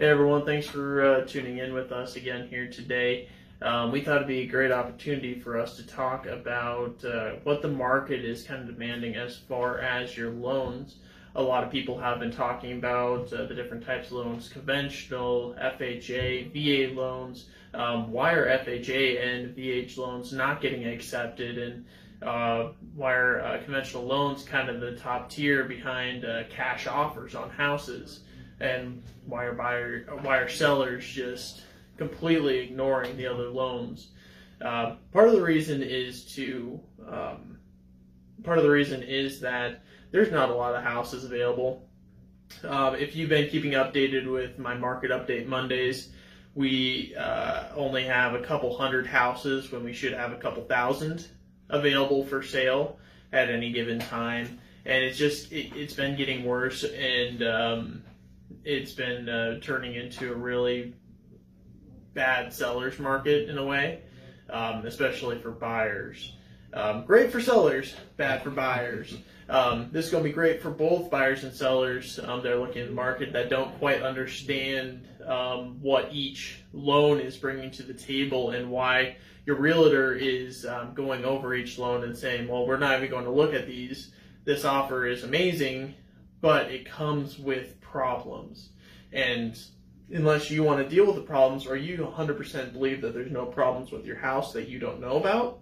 Hey everyone, thanks for uh, tuning in with us again here today. Um, we thought it'd be a great opportunity for us to talk about uh, what the market is kind of demanding as far as your loans. A lot of people have been talking about uh, the different types of loans conventional, FHA, VA loans. Um, why are FHA and VA loans not getting accepted? And uh, why are uh, conventional loans kind of the top tier behind uh, cash offers on houses? And why are buyer, why are sellers just completely ignoring the other loans? Uh, part of the reason is to um, part of the reason is that there's not a lot of houses available. Uh, if you've been keeping updated with my market update Mondays, we uh, only have a couple hundred houses when we should have a couple thousand available for sale at any given time. And it's just, it, has been getting worse and um, it's been uh, turning into a really bad seller's market in a way, um, especially for buyers. Um, great for sellers, bad for buyers. Um, this is going to be great for both buyers and sellers. Um, they're looking at the market that don't quite understand um, what each loan is bringing to the table and why your realtor is um, going over each loan and saying, well, we're not even going to look at these. This offer is amazing, but it comes with problems. And unless you want to deal with the problems or you 100% believe that there's no problems with your house that you don't know about,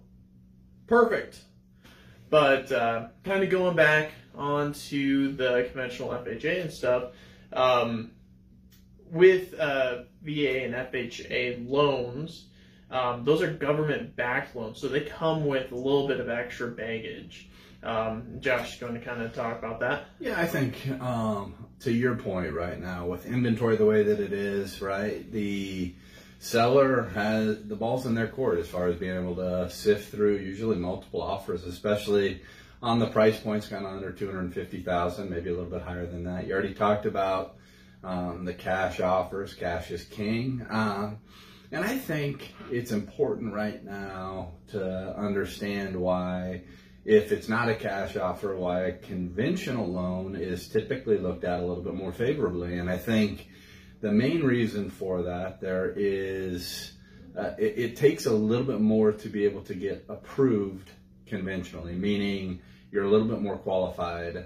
perfect. But uh, kind of going back onto the conventional FHA and stuff, um, with uh, VA and FHA loans, um, those are government backed loans, so they come with a little bit of extra baggage. Um, Josh going to kind of talk about that. Yeah, I think um, to your point right now, with inventory the way that it is, right, the seller has the ball's in their court as far as being able to sift through usually multiple offers, especially on the price points kind of under 250,000, maybe a little bit higher than that. You already talked about um, the cash offers. Cash is king. Um, and I think it's important right now to understand why, if it's not a cash offer, why a conventional loan is typically looked at a little bit more favorably. And I think the main reason for that, there is, uh, it, it, takes a little bit more to be able to get approved conventionally, meaning you're a little bit more qualified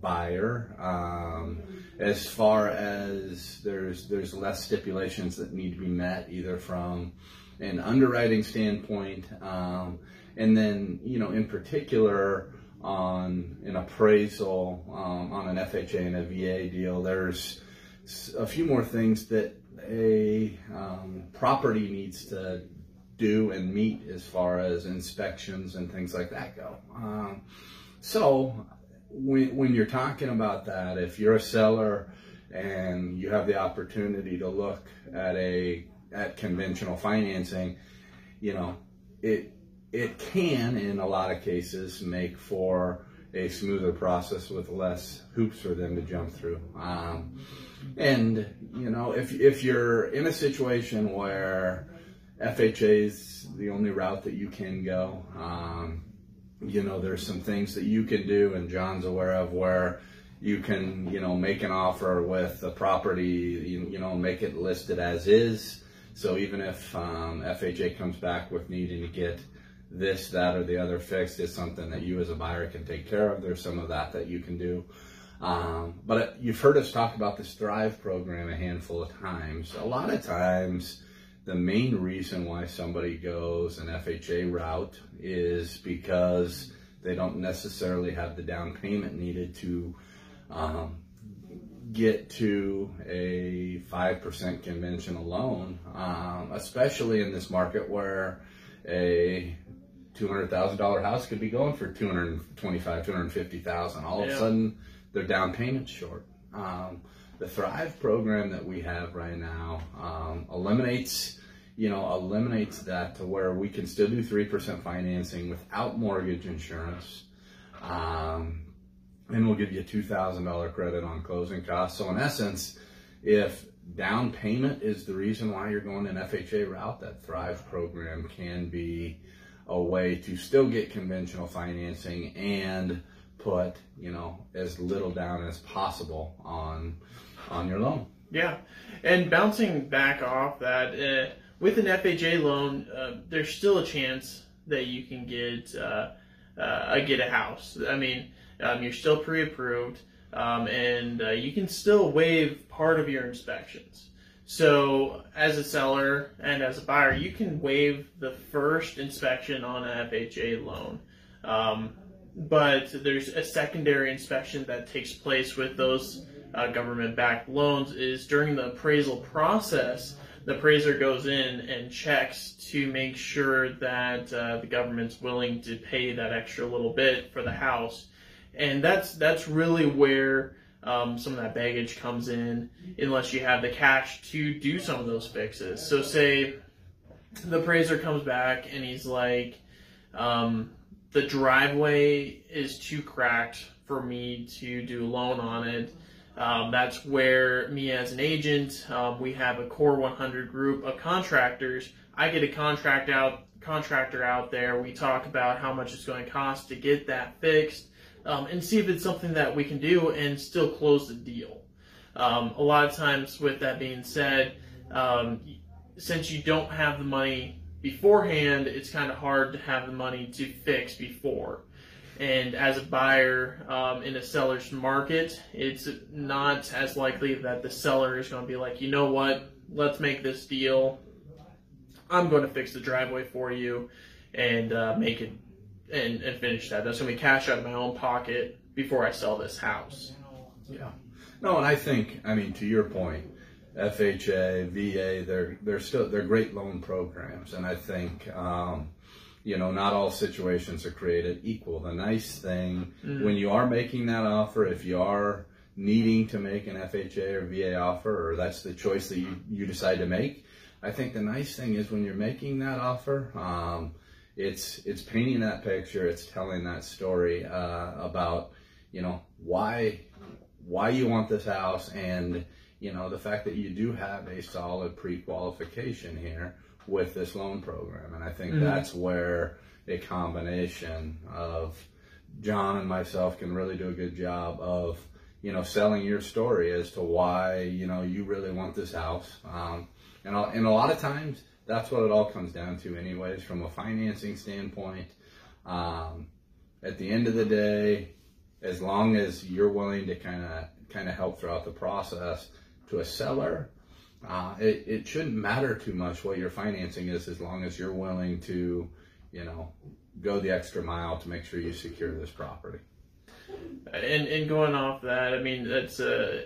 buyer. Um, as far as there's there's less stipulations that need to be met, either from an underwriting standpoint, um, and then you know in particular on an appraisal um, on an FHA and a VA deal, there's a few more things that a um, property needs to do and meet as far as inspections and things like that go. Um, so when, when you're talking about that, if you're a seller and you have the opportunity to look at a at conventional financing, you know, it it can in a lot of cases make for a smoother process with less hoops for them to jump through. Um, and you know, if if you're in a situation where FHA is the only route that you can go, um, you know, there's some things that you can do, and John's aware of where you can, you know, make an offer with the property, you, you know, make it listed as is. So even if um, FHA comes back with needing to get this, that, or the other fixed, it's something that you as a buyer can take care of. There's some of that that you can do. Um, but you've heard us talk about this Thrive program a handful of times. A lot of times, the main reason why somebody goes an FHA route is because they don't necessarily have the down payment needed to um, get to a 5% conventional loan, um, especially in this market where a $200,000 house could be going for 225, 250,000. All yeah. of a sudden, their down payment's short. Um, the Thrive program that we have right now um, eliminates, you know, eliminates that to where we can still do 3% financing without mortgage insurance. Um, and we'll give you a $2,000 credit on closing costs. So in essence, if down payment is the reason why you're going an FHA route, that Thrive program can be a way to still get conventional financing and put, you know, as little down as possible on on your loan. Yeah. and bouncing back off that, uh, with an FHA loan, uh, there's still a chance that you can get uh, uh, get a house. I mean, um, you're still pre-approved, um, and uh, you can still waive part of your inspections. So, as a seller and as a buyer, you can waive the first inspection on an FHA loan. Um, but there's a secondary inspection that takes place with those uh, government-backed loans is during the appraisal process the appraiser goes in and checks to make sure that uh, the government's willing to pay that extra little bit for the house and that's that's really where um, some of that baggage comes in unless you have the cash to do some of those fixes so say the appraiser comes back and he's like um, the driveway is too cracked for me to do a loan on it. Um, that's where me as an agent, um, we have a core 100 group of contractors. I get a contract out contractor out there. We talk about how much it's going to cost to get that fixed, um, and see if it's something that we can do and still close the deal. Um, a lot of times, with that being said, um, since you don't have the money beforehand, it's kind of hard to have the money to fix before. And as a buyer um, in a seller's market, it's not as likely that the seller is going to be like, you know what, let's make this deal. I'm going to fix the driveway for you and uh, make it and, and finish that. That's going to be cash out of my own pocket before I sell this house. Yeah. No, and I think, I mean, to your point, FHA, VA, they're they're still they're great loan programs, and I think um, you know not all situations are created equal. The nice thing mm. when you are making that offer, if you are needing to make an FHA or VA offer, or that's the choice that you, you decide to make, I think the nice thing is when you're making that offer, um, it's it's painting that picture, it's telling that story uh, about you know why why you want this house and you know, the fact that you do have a solid pre-qualification here with this loan program. And I think mm-hmm. that's where a combination of John and myself can really do a good job of, you know, selling your story as to why, you know, you really want this house. Um, and, and a lot of times that's what it all comes down to anyways, from a financing standpoint. Um, at the end of the day, as long as you're willing to kind of kind of help throughout the process, to a seller, uh, it, it shouldn't matter too much what your financing is as long as you're willing to, you know, go the extra mile to make sure you secure this property. And and going off that, I mean that's uh,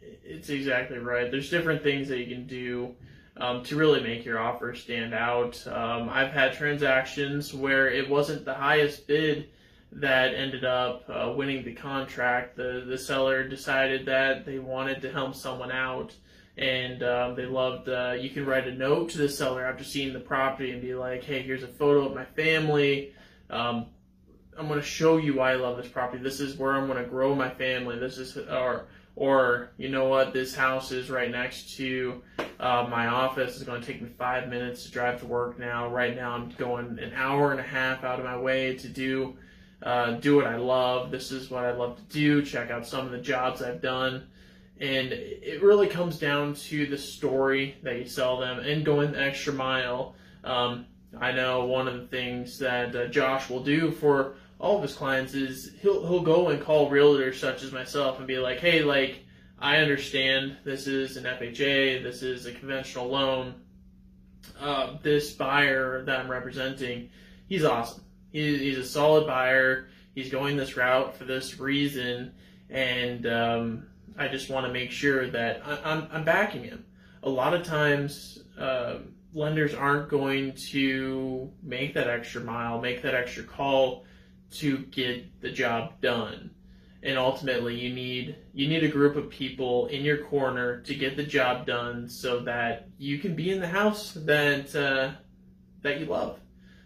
it's exactly right. There's different things that you can do um, to really make your offer stand out. Um, I've had transactions where it wasn't the highest bid that ended up uh, winning the contract. The the seller decided that they wanted to help someone out, and um, they loved. Uh, you can write a note to the seller after seeing the property and be like, "Hey, here's a photo of my family. Um, I'm going to show you why I love this property. This is where I'm going to grow my family. This is or." Or you know what, this house is right next to uh, my office. It's going to take me five minutes to drive to work now. Right now, I'm going an hour and a half out of my way to do uh, do what I love. This is what I love to do. Check out some of the jobs I've done. And it really comes down to the story that you sell them and going the extra mile. Um, I know one of the things that uh, Josh will do for all of his clients is he'll he'll go and call realtors such as myself and be like, hey, like I understand this is an FHA, this is a conventional loan. Uh, this buyer that I'm representing, he's awesome he's a solid buyer. He's going this route for this reason, and um, I just want to make sure that I, am I'm, I'm backing him. A lot of times, uh, lenders aren't going to make that extra mile, make that extra call to get the job done. And ultimately, you need you need a group of people in your corner to get the job done, so that you can be in the house that uh, that you love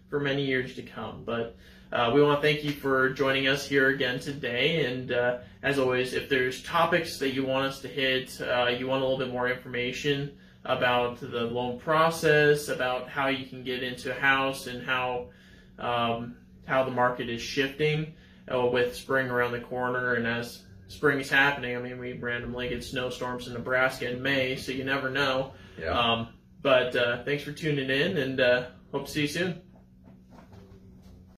for many years to come. But uh, we want to thank you for joining us here again today. And uh, as always, if there's topics that you want us to hit, uh, you want a little bit more information about the loan process, about how you can get into a house, and how um, how the market is shifting uh, with spring around the corner, and as spring is happening. I mean, we randomly get snowstorms in Nebraska in May, so you never know. Yeah. Um, but uh, thanks for tuning in, and uh, hope to see you soon.